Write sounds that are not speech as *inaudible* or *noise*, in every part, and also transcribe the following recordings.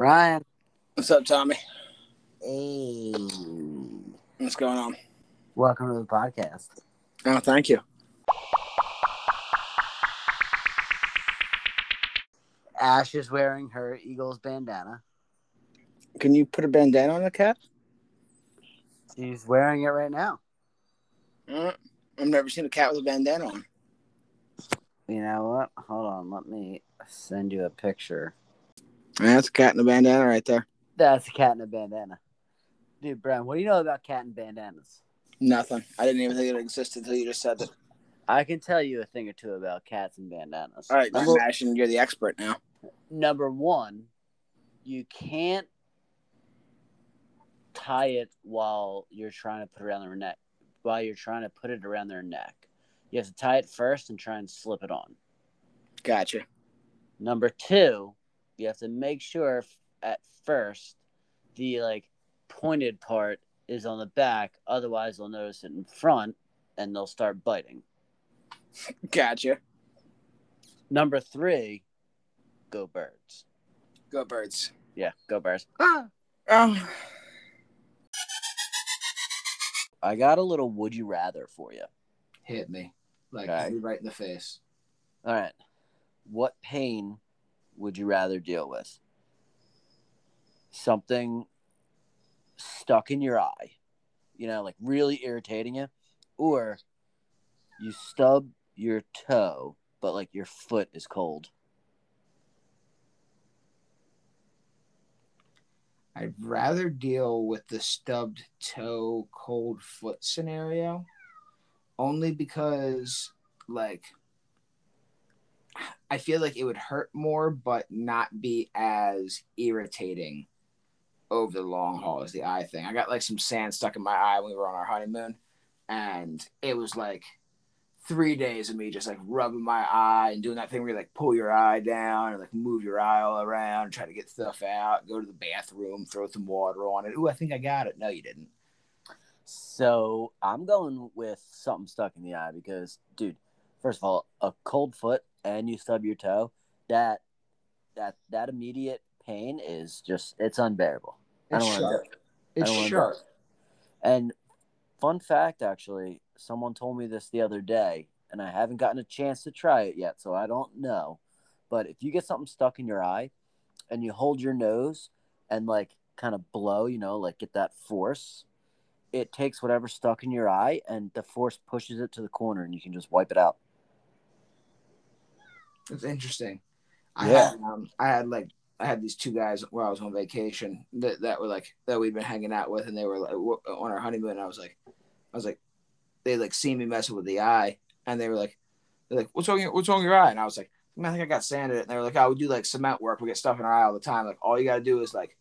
Ryan. What's up, Tommy? Hey. What's going on? Welcome to the podcast. Oh, thank you. Ash is wearing her Eagles bandana. Can you put a bandana on a cat? She's wearing it right now. Uh, I've never seen a cat with a bandana on. You know what? Hold on. Let me send you a picture. That's a cat in a bandana right there. That's a cat in a bandana. Dude, Brian, what do you know about cat and bandanas? Nothing. I didn't even think it existed until you just said it. I can tell you a thing or two about cats and bandanas. All right, Number, you're the expert now. number one, you can't tie it while you're trying to put it around their neck. While you're trying to put it around their neck, you have to tie it first and try and slip it on. Gotcha. Number two, you have to make sure at first the like pointed part is on the back. Otherwise, they'll notice it in front and they'll start biting. *laughs* Gotcha. Number three, go birds. Go birds. Yeah, go birds. *gasps* Ah. Oh. I got a little would you rather for you. hit me like Okay. right in the face. All right. What pain would you rather deal with? Something stuck in your eye, you know, like really irritating you, or you stub your toe, but like your foot is cold. I'd rather deal with the stubbed toe, cold foot scenario, only because like I feel like it would hurt more, but not be as irritating over the long haul as the eye thing. I got like some sand stuck in my eye when we were on our honeymoon, and it was like three days of me just like rubbing my eye and doing that thing where you like pull your eye down and like move your eye all around, try to get stuff out, go to the bathroom, throw some water on it. Ooh, I think I got it. No, you didn't. So I'm going with something stuck in the eye because, dude, first of all, a cold foot and you stub your toe, that that that immediate pain is just it's unbearable. I It's don't sharp. do it. It's sharp. And fun fact, actually, someone told me this the other day, and I haven't gotten a chance to try it yet, so I don't know. But if you get something stuck in your eye and you hold your nose and like kind of blow, you know, like get that force, it takes whatever's stuck in your eye and the force pushes it to the corner and you can just wipe it out. It's interesting. I Yeah. had um, I had like I had these two guys where I was on vacation that, that were like that we'd been hanging out with, and they were like on our honeymoon. And I was like, I was like, they like seen me messing with the eye, and they were like, they're like, what's wrong? What's wrong with your eye? And I was like, "Man, I think I got sand in it. And they were like, oh, we do like cement work. We get stuff in our eye all the time. Like all you got to do is like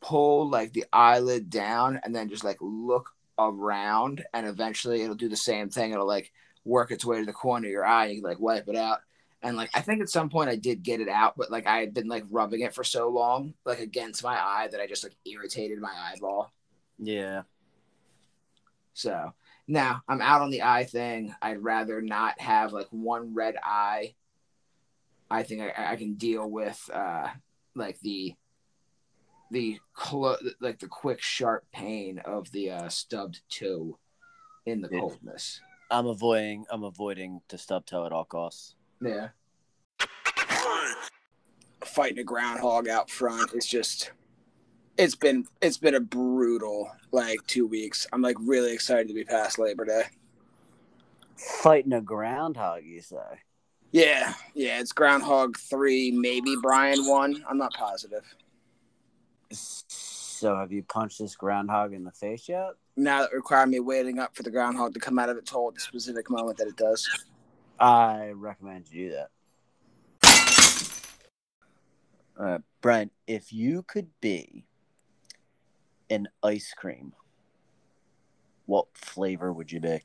pull like the eyelid down, and then just like look around, and eventually it'll do the same thing. It'll like work its way to the corner of your eye, and you can like wipe it out. And like I think at some point I did get it out, but like I had been like rubbing it for so long, like against my eye, that I just like irritated my eyeball. Yeah. So now I'm out on the eye thing. I'd rather not have like one red eye. I think I, I can deal with uh like the the clo- like the quick sharp pain of the uh, stubbed toe in the Yeah. coldness. I'm avoiding I'm avoiding the stub toe at all costs. Yeah. Fighting a groundhog out front is just. It's been it's been a brutal like two weeks. I'm like really excited to be past Labor Day. Fighting a groundhog, you say? Yeah, yeah, it's Groundhog three, maybe Brian one. I'm not positive. So have you punched this groundhog in the face yet? Now that require me waiting up for the groundhog to come out of its hole at the specific moment that it does. I recommend you do that. Uh, Brian, if you could be an ice cream, what flavor would you be?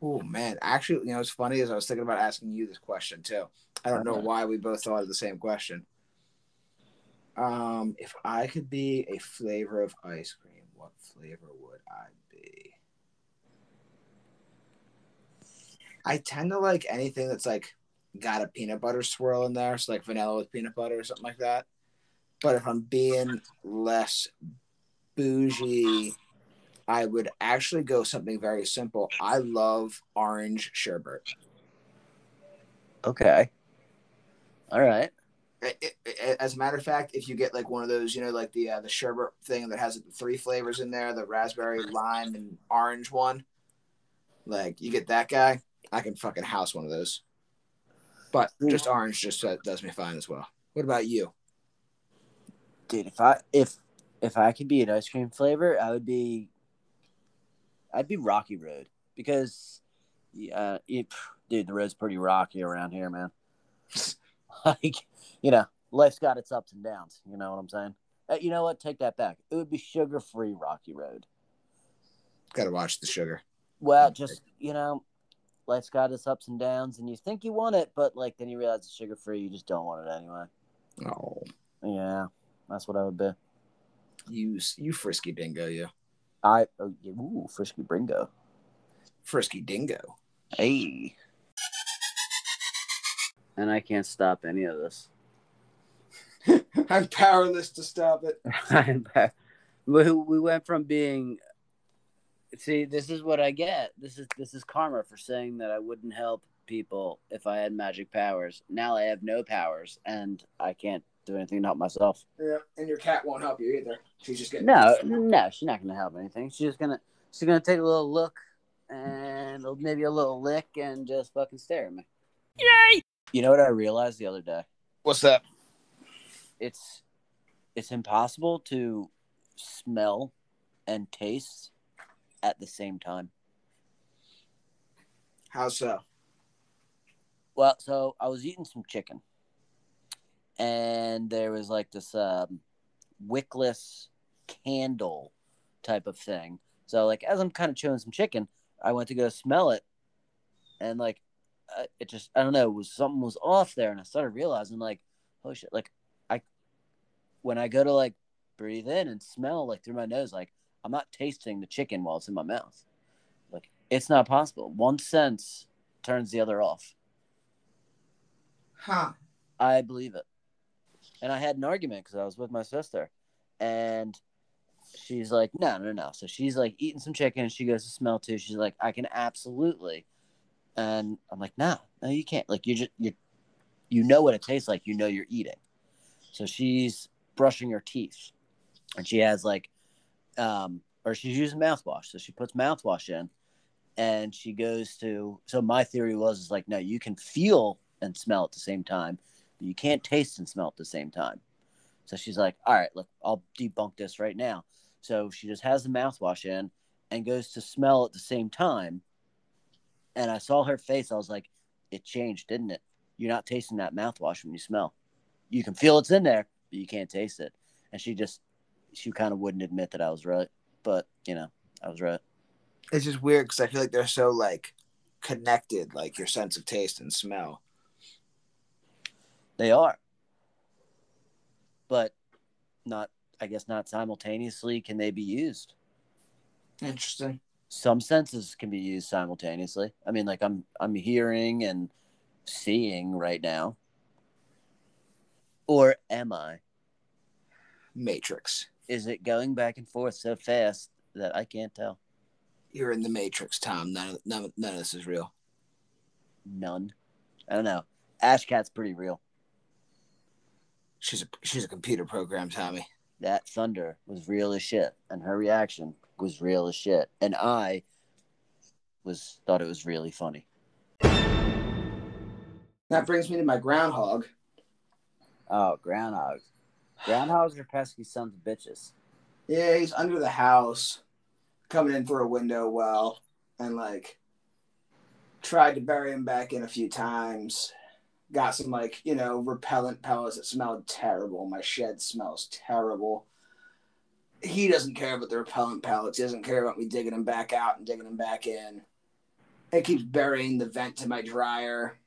Oh man, actually, you know, what's funny is I was thinking about asking you this question too. I don't know why we both thought of the same question. Um, if I could be a flavor of ice cream, what flavor would I be? I tend to like anything that's like got a peanut butter swirl in there, so like vanilla with peanut butter or something like that. But if I'm being less bougie, I would actually go something very simple. I love orange sherbet. Okay. All right. It- it- it- As a matter of fact, if you get like one of those, you know, like the uh, the sherbet thing that has the three flavors in there, the raspberry, lime, and orange one, like you get that guy, I can fucking house one of those. But just orange just uh, does me fine as well. What about you? Dude, if I if if I could be an ice cream flavor, I would be I'd be Rocky Road because yeah, it, dude, the road's pretty rocky around here, man. *laughs* like, you know, life's got its ups and downs. You know what I'm saying? Uh, you know what? Take that back. It would be sugar free Rocky Road. Got to watch the sugar. Well, just you know, life's got its ups and downs, and you think you want it, but like then you realize it's sugar free. You just don't want it anyway. Oh, Yeah, that's what I would be. you you frisky dingo, you I oh, yeah, ooh frisky bringo. frisky dingo. Hey. And I can't stop any of this. *laughs* I'm powerless to stop it. *laughs* we, we went from being see this is what i get. This is this is karma for saying that i wouldn't help people if i had magic powers. Now i have no powers and i can't do anything to help myself. Yeah, and your cat won't help you either. She's just getting no no she's not gonna help anything. She's just gonna she's gonna take a little look and maybe a little lick and just fucking stare at me. Yay! You know what i realized the other day? What's that? it's it's impossible to smell and taste at the same time. How so? Well, so I was eating some chicken, and there was like this um, wickless candle type of thing. So, like, as I'm kind of chewing some chicken, I went to go smell it, and like, uh, it just I don't know, was something was off there, and I started realizing like, oh shit, like, I when I go to like breathe in and smell like through my nose, like I'm not tasting the chicken while it's in my mouth. Like, it's not possible. One sense turns the other off. Huh. I believe it. And I had an argument because I was with my sister, and she's like, "No, no, no." So she's like eating some chicken, and she goes to smell too. She's like, "I can absolutely," and I'm like, "No, no, you can't. Like, you just you, you know what it tastes like. You know you're eating." So she's brushing her teeth, and she has like, um, or she's using mouthwash. So she puts mouthwash in, and she goes to. So my theory was is like, no, you can feel and smell at the same time but you can't taste and smell at the same time. So she's like, all right, look, I'll debunk this right now. So she just has the mouthwash in and goes to smell at the same time. And I saw her face. I was like, it changed, didn't it? You're not tasting that mouthwash when you smell. You can feel it's in there, but you can't taste it. And she just, she kind of wouldn't admit that I was right. But, you know, I was right. It's just weird because I feel like they're so like connected, like your sense of taste and smell. They are. But not, I guess, not simultaneously can they be used. Interesting. some senses can be used simultaneously. I mean, like I'm I'm hearing and seeing right now. Or am I? Matrix. Is it going back and forth so fast that I can't tell? You're in the Matrix, Tom. None of, none, none of this is real. None. I don't know. Ashcat's pretty real. She's a she's a computer program, Tommy. That thunder was real as shit, and her reaction was real as shit, and I was thought it was really funny. That brings me to my groundhog. Oh, groundhogs! Groundhogs are pesky sons of bitches. Yeah, he's under the house, coming in through a window well, and like tried to bury him back in a few times. Got some like, you know, repellent pellets that smelled terrible. My shed smells terrible. He doesn't care about the repellent pellets. He doesn't care about me digging him back out and digging him back in. It keeps burying the vent to my dryer.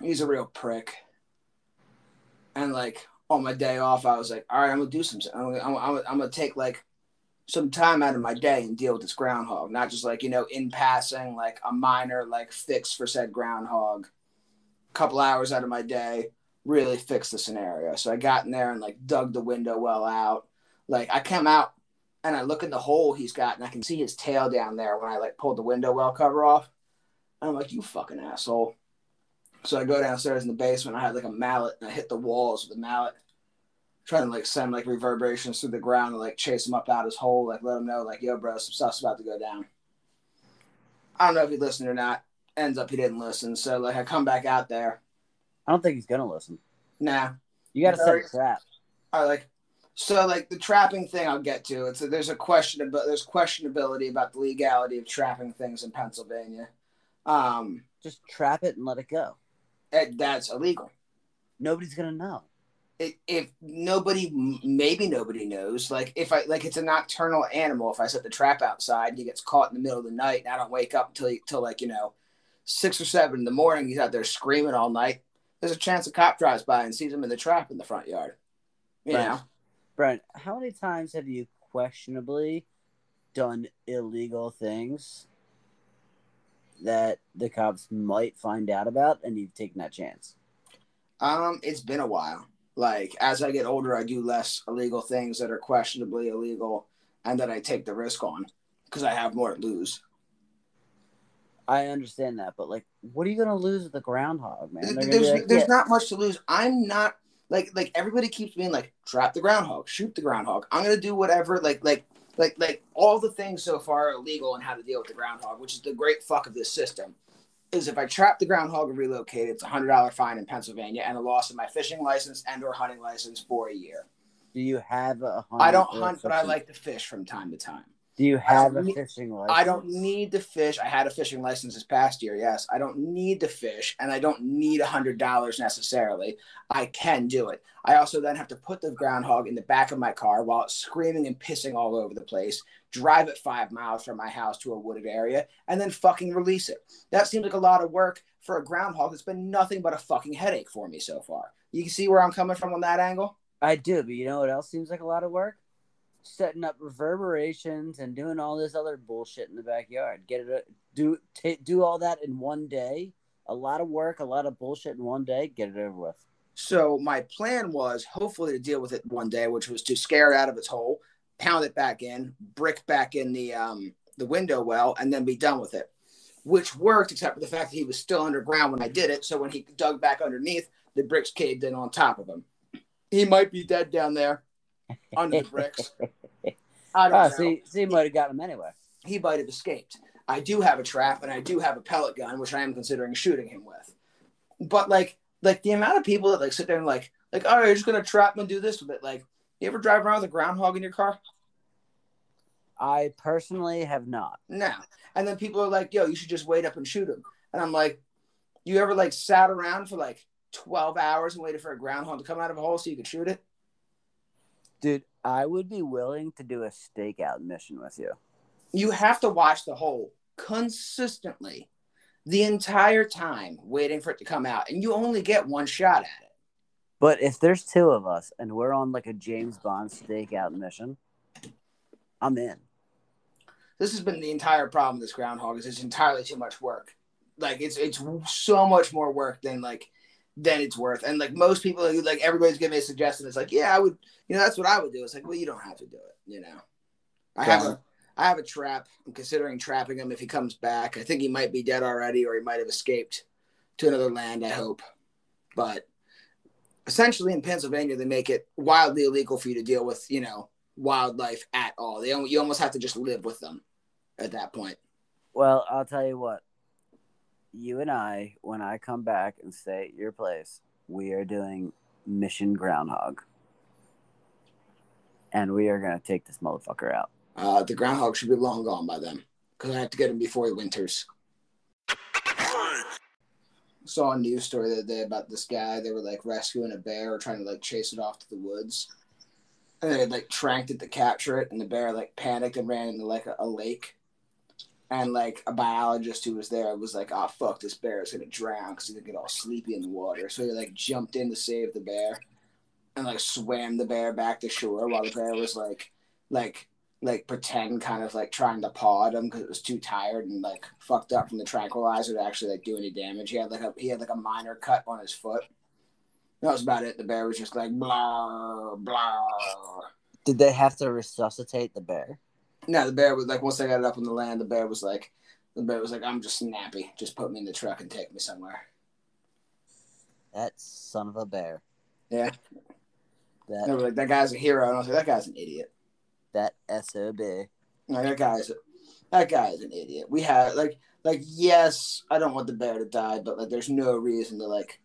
He's a real prick. And like on my day off, I was like, all right, I'm gonna do some. I'm gonna, I'm, I'm, gonna take like some time out of my day and deal with this groundhog, not just like you know in passing, like a minor like fix for said groundhog. A couple hours out of my day, really fix the scenario. So I got in there and like dug the window well out. Like I come out and I look in the hole he's got and I can see his tail down there when I like pulled the window well cover off. And I'm like, you fucking asshole. So I go downstairs in the basement. I had like a mallet and I hit the walls with the mallet, trying to like send like reverberations through the ground and like chase him up out his hole, like let him know, like, yo, bro, some stuff's about to go down. I don't know if he listened or not. Ends up he didn't listen. So like I come back out there. I don't think he's gonna listen. Nah. You got to set a trap. I like so like the trapping thing I'll get to. It's a, there's a question about there's questionability about the legality of trapping things in Pennsylvania. Um, Just trap it and let it go. That's illegal. Nobody's gonna know. It, if nobody, maybe nobody knows. Like if I like, it's a nocturnal animal. If I set the trap outside, and he gets caught in the middle of the night, and I don't wake up until till like you know six or seven in the morning. He's out there screaming all night. There's a chance a cop drives by and sees him in the trap in the front yard. You Right. know. Brent, how many times have you questionably done illegal things that the cops might find out about and you've taken that chance? Um, it's been a while. Like as I get older, I do less illegal things that are questionably illegal, and that I take the risk on because I have more to lose. I understand that, but like, what are you gonna lose with the groundhog, man? They're gonna be There's like, there's "Yeah." not much to lose. I'm not like like everybody keeps being like trap the groundhog, shoot the groundhog. I'm gonna do whatever like like like like all the things so far are illegal and how to deal with the groundhog, which is the great fuck of this system. Is if I trap the groundhog and relocate, it's a hundred dollar fine in Pennsylvania and a loss of my fishing license and or hunting license for a year. Do you have a hunt? I don't hunt, but I like to fish from time to time. Do you have a need- fishing license? I don't need to fish. I had a fishing license this past year. Yes, I don't need to fish, and I don't need a hundred dollars necessarily. I can do it. I also then have to put the groundhog in the back of my car while it's screaming and pissing all over the place. Drive it five miles from my house to a wooded area, and then fucking release it. That seems like a lot of work for a groundhog. That's been nothing but a fucking headache for me so far. You can see where I'm coming from on that angle. I do, but you know what else seems like a lot of work? Setting up reverberations and doing all this other bullshit in the backyard. Get it, do ta do all that in one day. A lot of work, a lot of bullshit in one day. Get it over with. So my plan was hopefully to deal with it one day, which was to scare it out of its hole, pound it back in, brick back in the um, the window well, and then be done with it. Which worked, except for the fact that he was still underground when I did it. So when he dug back underneath, the bricks caved in on top of him. He might be dead down there under the bricks. *laughs* I don't Ah, know. see, see, might have got him anyway. He might have escaped. I do have a trap and I do have a pellet gun, which I am considering shooting him with. But like, like the amount of people that like sit there and like, like, oh, you're just gonna trap him and do this with it. Like, you ever drive around with a groundhog in your car? I personally have not. No. And then people are like, yo, you should just wait up and shoot him. And I'm like, you ever like sat around for like 12 hours and waited for a groundhog to come out of a hole so you could shoot it? Dude, I would be willing to do a stakeout mission with you. You have to watch the hole consistently the entire time waiting for it to come out. And you only get one shot at it. But if there's two of us and we're on like a James Bond stakeout mission, I'm in. this has been the entire problem with this groundhog is it's entirely too much work like it's it's so much more work than like than it's worth. And like most people like everybody's giving me a suggestion. It's like yeah i would you know that's what i would do. It's like well you don't have to do it you know. I have a i have a trap. I'm considering trapping him if he comes back. I think he might be dead already or he might have escaped to another land i hope. But essentially in pennsylvania they make it wildly illegal for you to deal with you know wildlife at all. They you almost have to just live with them at that point. Well, I'll tell you what. You and I, when I come back and stay at your place, we are doing Mission Groundhog. And we are going to take this motherfucker out. Uh, the groundhog should be long gone by then because I have to get him before he winters. Saw a news story the other day about this guy. They were like rescuing a bear or trying to like chase it off to the woods. And they like tranked it to capture it, and the bear like panicked and ran into like a, a lake. And like a biologist who was there was like, "Oh fuck, this bear is gonna drown because he's gonna get all sleepy in the water." So he like jumped in to save the bear, and like swam the bear back to shore while the bear was like, like like pretend kind of like trying to paw at him because it was too tired and like fucked up from the tranquilizer to actually like do any damage. He had like a he had like a minor cut on his foot. That was about it. The bear was just like blah blah. Did they have to resuscitate the bear? No, the bear was like once I got it up on the land, the bear was like, the bear was like, I'm just snappy. Just put me in the truck and take me somewhere. That son of a bear. Yeah. That They were like, that guy's a hero, and I was like, that guy's an idiot. that sob. Like, that guy's that guy is an idiot. We had like like yes, I don't want the bear to die, but like there's no reason to like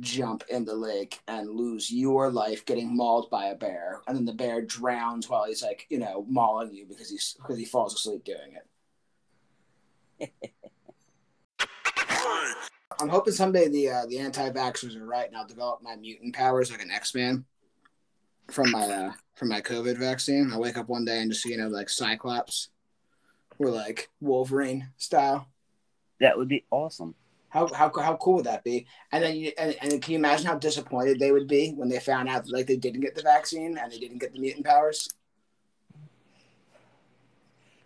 jump in the lake and lose your life getting mauled by a bear, and then the bear drowns while he's like you know mauling you because he's because he falls asleep doing it. *laughs* I'm hoping someday the uh, the anti-vaxxers are right, and I'll develop my mutant powers like an X-Man from my uh, from my COVID vaccine. I wake up one day and just you know like Cyclops or like Wolverine style. That would be awesome. How how how cool would that be? And then you and, and can you imagine how disappointed they would be when they found out like they didn't get the vaccine and they didn't get the mutant powers?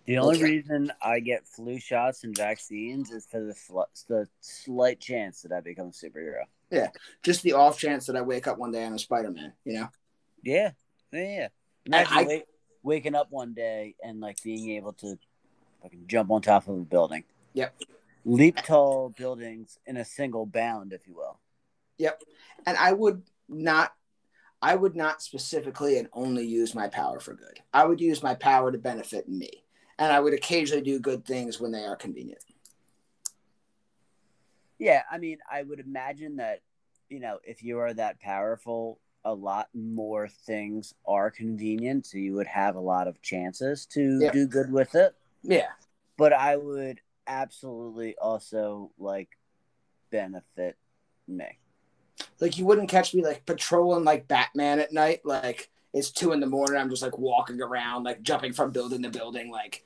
The only Okay. reason I get flu shots and vaccines is for the sl- the slight chance that I become a superhero. Yeah, just the off chance that I wake up one day and I'm Spider Man, you know? Yeah, yeah. yeah. Imagine I- wake, waking up one day and like being able to fucking jump on top of a building. Yep. Leap tall buildings in a single bound, if you will. Yep. And I would not I would not specifically and only use my power for good. I would use my power to benefit me. And I would occasionally do good things when they are convenient. Yeah, I mean, I would imagine that, you know, if you are that powerful, a lot more things are convenient, so you would have a lot of chances to Yeah. do good with it. Yeah. But I would absolutely also like benefit me. Like you wouldn't catch me like patrolling like Batman at night. Like it's two in the morning. I'm just like walking around, like jumping from building to building, like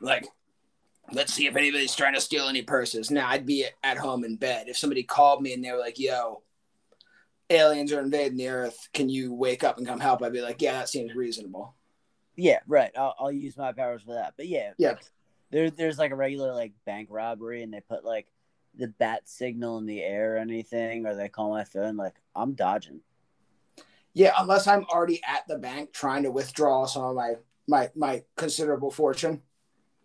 like let's see if anybody's trying to steal any purses. Now I'd be at home in bed. If somebody called me and they were like, yo, aliens are invading the earth, can you wake up and come help? I'd be like, Yeah, that seems reasonable. Yeah, right. I'll, I'll use my powers for that. But yeah, Yeah. like, there, there's like a regular like bank robbery, and they put like the bat signal in the air or anything, or they call my phone. Like I'm dodging. Yeah, unless I'm already at the bank trying to withdraw some of my my my considerable fortune.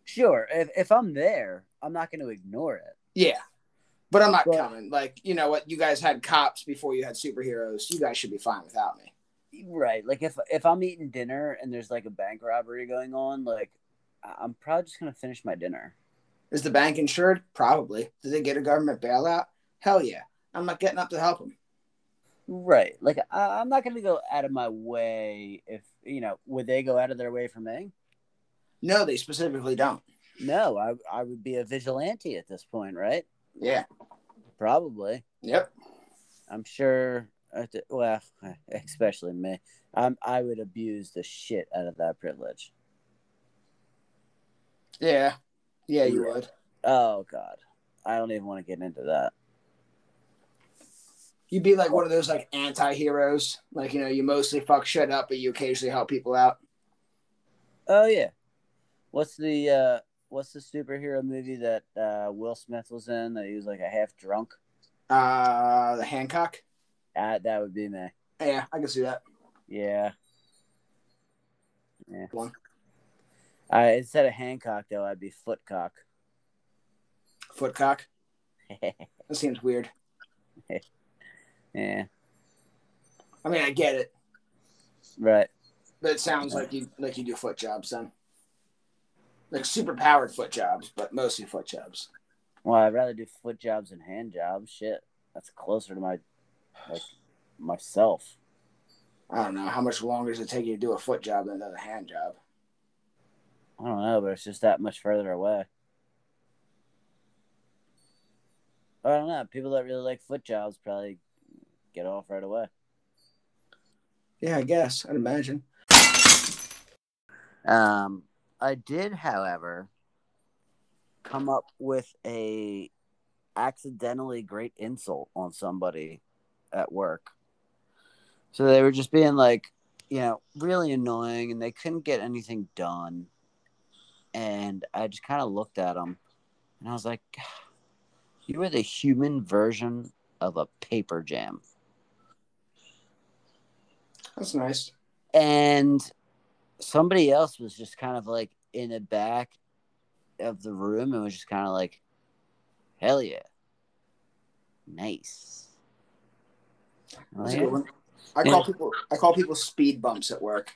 Sure, if if I'm there, I'm not going to ignore it. Yeah. But I'm not Well- coming. Like, you know what? You guys had cops before you had superheroes. You guys should be fine without me. Right. Like if if I'm eating dinner and there's like a bank robbery going on, like I'm probably just gonna finish my dinner. Is the bank insured? Probably. Did they get a government bailout? Hell yeah. I'm not getting up to help them. Right. Like I, I'm not gonna go out of my way if you know. Would they go out of their way for me? No, they specifically don't. No, I I would be a vigilante at this point, right? Yeah. Probably. Yep. I'm sure. Well, *laughs* especially me. I'm. I would abuse the shit out of that privilege. Yeah. Yeah, you would. Oh God, I don't even want to get into that. You'd be like one of those like anti-heroes. Like, you know, you mostly fuck shit up, but you occasionally help people out. Oh yeah. What's the uh what's the superhero movie that uh Will Smith was in that he was like a half drunk? Uh the Hancock. Uh, that would be me. Yeah, I can see that. Yeah. Yeah. One. Uh, instead of Hancock though, I'd be Footcock. Footcock. *laughs* That seems weird. *laughs* yeah. I mean, I get it, Right. but it sounds like you like you do foot jobs then. Like super powered foot jobs, but mostly foot jobs. Well, I'd rather do foot jobs than hand jobs. Shit. That's closer to my like myself. I don't know how much longer does it take you to do a foot job than a hand job. I don't know, but it's just that much further away. I don't know. People that really like foot jobs probably get off right away. Yeah, I guess I'd imagine. Um, I did, however, come up with a accidentally great insult on somebody at work. So they were just being like, you know, really annoying, and they couldn't get anything done. And I just kind of looked at them, and I was like, "You are the human version of a paper jam. That's nice. And somebody else was just kind of like in the back of the room and was just kind of like, hell yeah. Nice. That's a good one. I call people I call people speed bumps at work.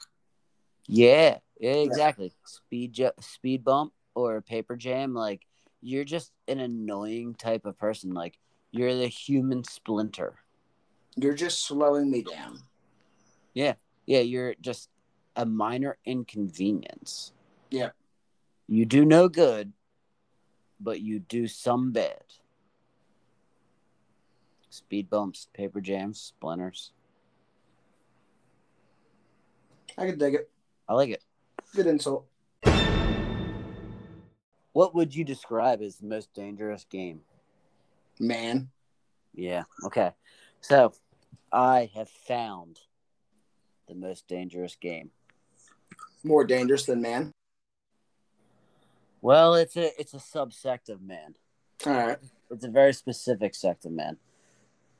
Yeah, yeah, exactly. Speed ju- speed bump or a paper jam, like you're just an annoying type of person. Like you're the human splinter. You're just slowing me down. Yeah, yeah, you're just a minor inconvenience. Yeah. You do no good, but you do some bad. Speed bumps, paper jams, splinters. I can dig it. I like it. Good insult. What would you describe as the most dangerous game? Man. Yeah. Okay. So, I have found the most dangerous game. More dangerous than man. Well, it's a it's a subsect of man. All right. It's a very specific sect of man.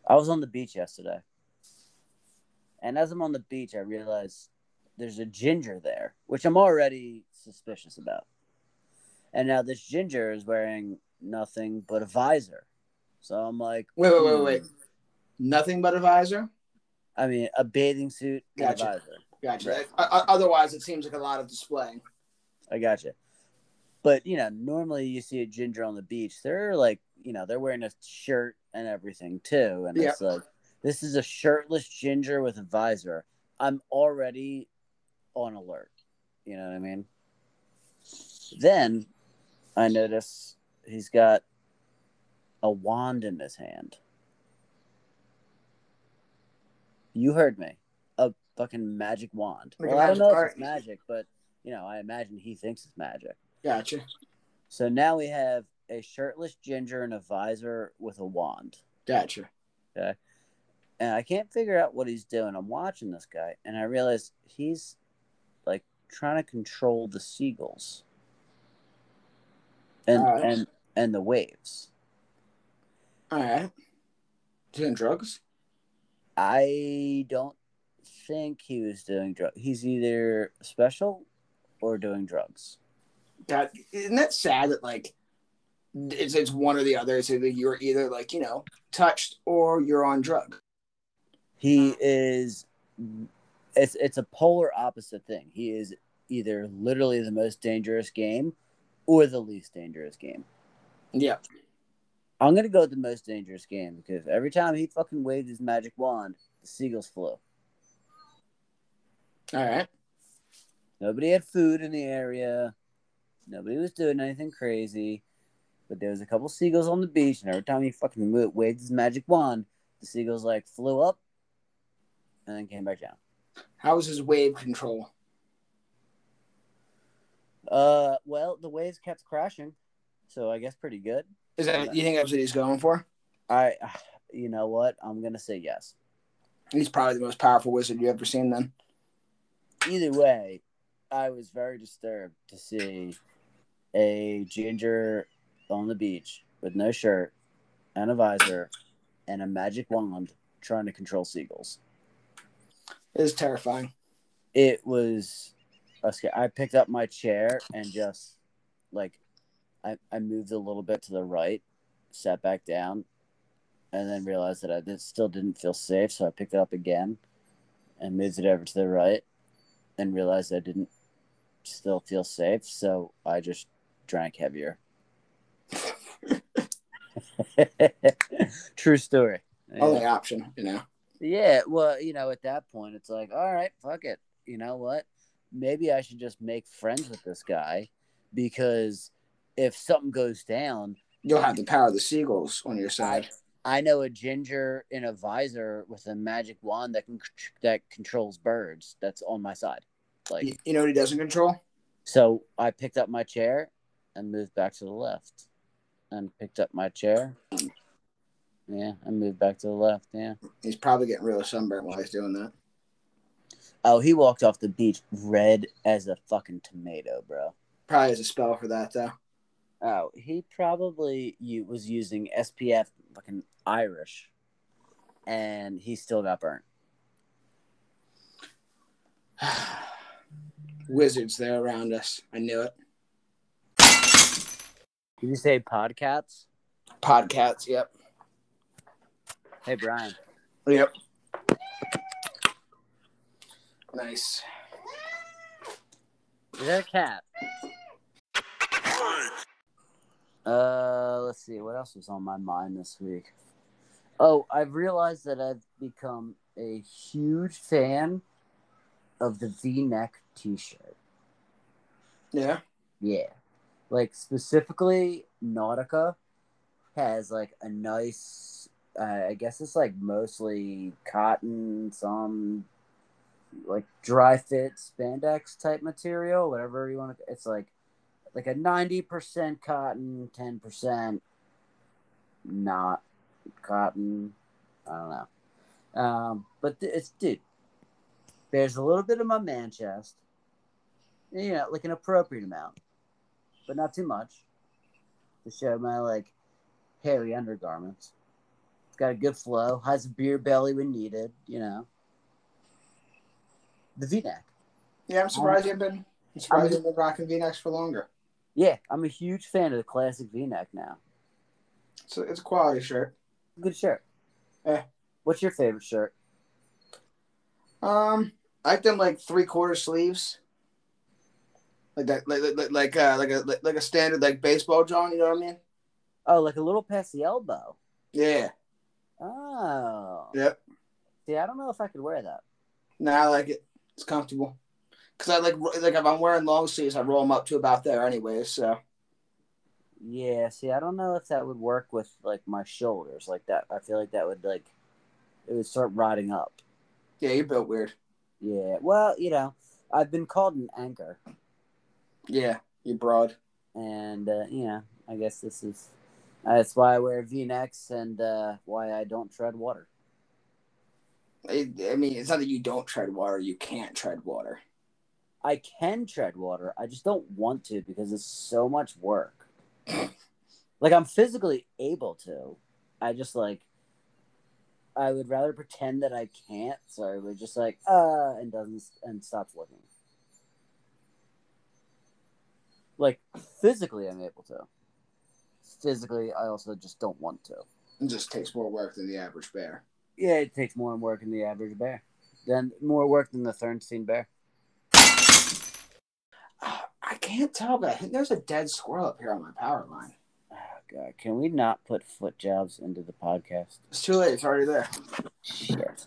I was on the beach yesterday, and as I'm on the beach, I realized there's a ginger there, which I'm already suspicious about. And now this ginger is wearing nothing but a visor. So I'm like, Wait, wait, wait, hmm. wait. Nothing but a visor. I mean, a bathing suit Gotcha. a visor. Gotcha. Right. O- otherwise, it seems like a lot of displaying. I gotcha. But you know, normally you see a ginger on the beach. They're like, you know, they're wearing a shirt and everything too. And it's like, this is a shirtless ginger with a visor. I'm already on alert. You know what I mean? Then I notice he's got a wand in his hand. You heard me. A fucking magic wand. Like well, I don't know if it's magic, but you know, I imagine he thinks it's magic. Gotcha. So now we have a shirtless ginger and a visor with a wand. Gotcha. Okay. And I can't figure out what he's doing. I'm watching this guy and I realize he's trying to control the seagulls. And Alright. and and the waves. All right. Doing drugs? I don't think he was doing drugs. He's either special or doing drugs. God, isn't that sad that like it's it's one or the other? It's either you're either like you know touched or you're on drug. He is it's it's a polar opposite thing. He is either literally the most dangerous game or the least dangerous game. Yeah. I'm gonna go with the most dangerous game because every time he fucking waved his magic wand, the seagulls flew. All right. Nobody had food in the area. Nobody was doing anything crazy. But there was a couple seagulls on the beach, and every time he fucking waved his magic wand, the seagulls like flew up and then came back down. How was his wave control? Uh, well, the waves kept crashing, so I guess pretty good. Is that you think that's what he's going for? I, *sighs* you know what? I'm gonna say yes. He's probably the most powerful wizard you ever seen. Then Either way, I was very disturbed to see a ginger on the beach with no shirt and a visor and a magic wand trying to control seagulls. It is terrifying. It was uh, sca- I picked up my chair and just like I, I moved a little bit to the right, sat back down, and then realized that I did, still didn't feel safe. So I picked it up again and moved it over to the right and realized I didn't still feel safe. So I just drank heavier. *laughs* *laughs* True story. Only option, you know. Yeah, well, you know, at that point, it's like, all right, fuck it. You know what? Maybe I should just make friends with this guy because if something goes down, You'll have the power of the seagulls on your side. I know a ginger in a visor with a magic wand that can that controls birds. That's on my side. Like, You, you know what he doesn't control? so I picked up my chair and moved back to the left, and picked up my chair. Yeah, I moved back to the left. Yeah. He's probably getting real sunburned while he's doing that. Oh, he walked off the beach red as a fucking tomato, bro. Probably has a spell for that though. Oh, he probably was using SPF fucking Irish. and he still got burnt. *sighs* Wizards, they're around us. I knew it. Did you say podcats? Podcats, yep. Hey Brian. Yep. Nice. Is that a cat? Uh, let's see. What else was on my mind this week? Oh, I've realized that I've become a huge fan of the V-neck T-shirt. Yeah. Yeah, like specifically Nautica has like a nice. Uh, I guess it's like mostly cotton, some like dry fit spandex type material, whatever you want to. It's like like a ninety percent cotton, ten percent not cotton. I don't know, um, but th- it's dude. There's a little bit of my man chest, you know, like an appropriate amount, but not too much to show my like hairy undergarments. Got a good flow, has a beer belly when needed, you know. The V-neck. Yeah, I'm surprised you've been. I'm surprised you've been rocking V-necks for longer. Yeah, I'm a huge fan of the classic V-neck now. So it's a quality shirt. Good shirt. Yeah. What's your favorite shirt? Um, I like them like three quarter sleeves, like that, like like like uh, like a like a standard like baseball John. You know what I mean? Oh, like a little past the elbow. Yeah. Oh. Yep. See, I don't know if I could wear that. Nah, I like it. It's comfortable. Cause I like like if I'm wearing long sleeves, I roll them up to about there anyway. So Yeah, see, I don't know if that would work with like my shoulders like that. I feel like that would like it would start rotting up. yeah, you're built weird. Yeah. Well, you know, I've been called an anchor, Yeah, you're broad. and uh, you know, I guess this is that's why I wear V-necks and uh, why I don't tread water. I, I mean, it's not that you don't tread water; you can't tread water. I can tread water. I just don't want to because it's so much work. *laughs* like I'm physically able to. I just like I would rather pretend that I can't, so I would just like uh and doesn't and stops looking. Like physically I'm able to. Physically I also just don't want to. It just takes more work than the average bear. Yeah, it takes more work than the average bear. Then more work than the Thernstein bear. Uh, I can't tell, but I think there's a dead squirrel up here on my power line. Oh god, can we not put foot jobs into the podcast? It's too late; it's already there. Shit.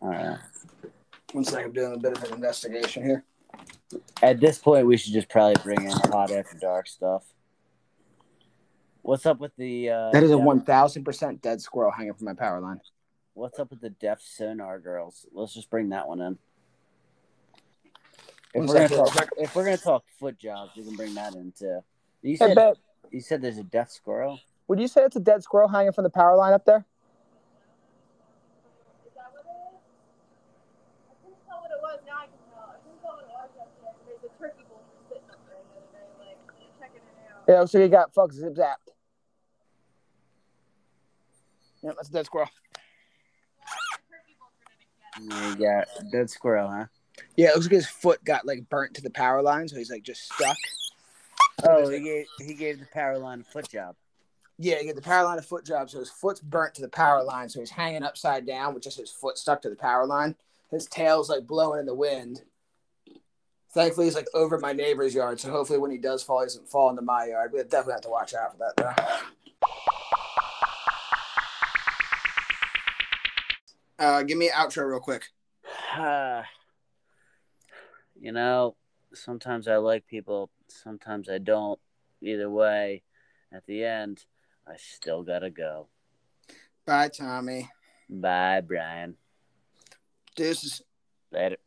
All right. One second, I'm doing a bit of an investigation here. At this point, we should just probably bring in hot after dark stuff. What's up with the? Uh, That is a one thousand percent dead squirrel hanging from my power line. What's up with the deaf sonar girls? Let's just bring that one in. If One we're, gonna talk, if we're gonna talk foot jobs, we can bring that in too. You said you said there's a deaf squirrel. would you say it's a dead squirrel hanging from the power line up there? Is that what it is? I couldn't tell what it was. Now I can tell. I couldn't tell what it was yesterday. There's a turkey vulture sitting up there the other day, like checking it out. Yeah, so you got fuck zip zapped. Yeah, that's a dead squirrel. Turkey vulture didn't get it. You got dead squirrel, huh? Yeah, it looks like his foot got like burnt to the power line, so he's like just stuck. Oh, he gave he gave the power line a foot job. Yeah, he got the power line a foot job, so his foot's burnt to the power line, so he's hanging upside down with just his foot stuck to the power line. His tail's like blowing in the wind. Thankfully, he's like over my neighbor's yard, so hopefully, when he does fall, he doesn't fall into my yard. We definitely have to watch out for that, though. Uh, give me an outro real quick. *sighs* you know, sometimes I like people, sometimes I don't. Either way, at the end, I still gotta go. Bye, Tommy. Bye, Brian. This Deuces. Later.